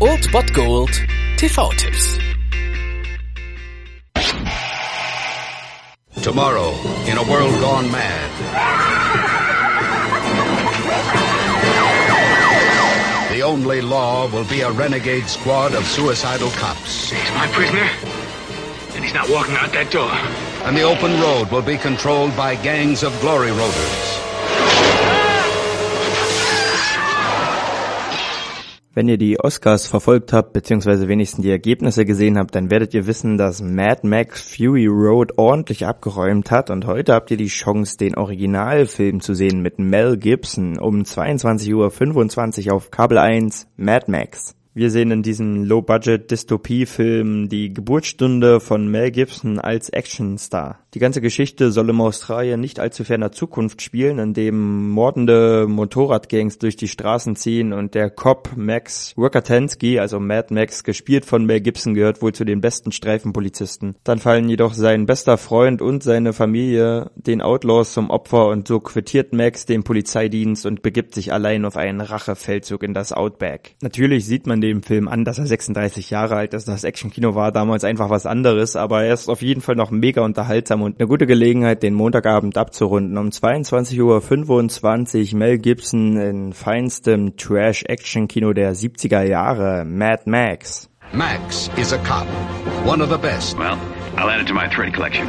Old Bot Gold TV-Tipps. Tomorrow, in a world gone mad. The only law will be a renegade squad of suicidal cops. He's my prisoner, and he's not walking out that door. And the open road will be controlled by gangs of glory roaders. Wenn ihr die Oscars verfolgt habt, beziehungsweise wenigstens die Ergebnisse gesehen habt, dann werdet ihr wissen, dass Mad Max Fury Road ordentlich abgeräumt hat und heute habt ihr die Chance, den Originalfilm zu sehen mit Mel Gibson um 22.25 Uhr auf Kabel 1 Mad Max. Wir sehen in diesem Low-Budget-Dystopie-Film die Geburtsstunde von Mel Gibson als Actionstar. Die ganze Geschichte soll im Australien nicht allzu ferner Zukunft spielen, in dem mordende Motorradgangs durch die Straßen ziehen und der Cop Max Wokatansky, also Mad Max, gespielt von Mel Gibson, gehört wohl zu den besten Streifenpolizisten. Dann fallen jedoch sein bester Freund und seine Familie den Outlaws zum Opfer und so quittiert Max den Polizeidienst und begibt sich allein auf einen Rachefeldzug in das Outback. Natürlich sieht man dem Film an, dass er 36 Jahre alt ist. Das Actionkino war damals einfach was anderes, aber er ist auf jeden Fall noch mega unterhaltsam und eine gute Gelegenheit, den Montagabend abzurunden. Um 22.25 Uhr Mel Gibson in feinstem Trash-Action-Kino der 70er Jahre, Mad Max. Max is a cop, one of the best. Well, I'll add it to my trade collection.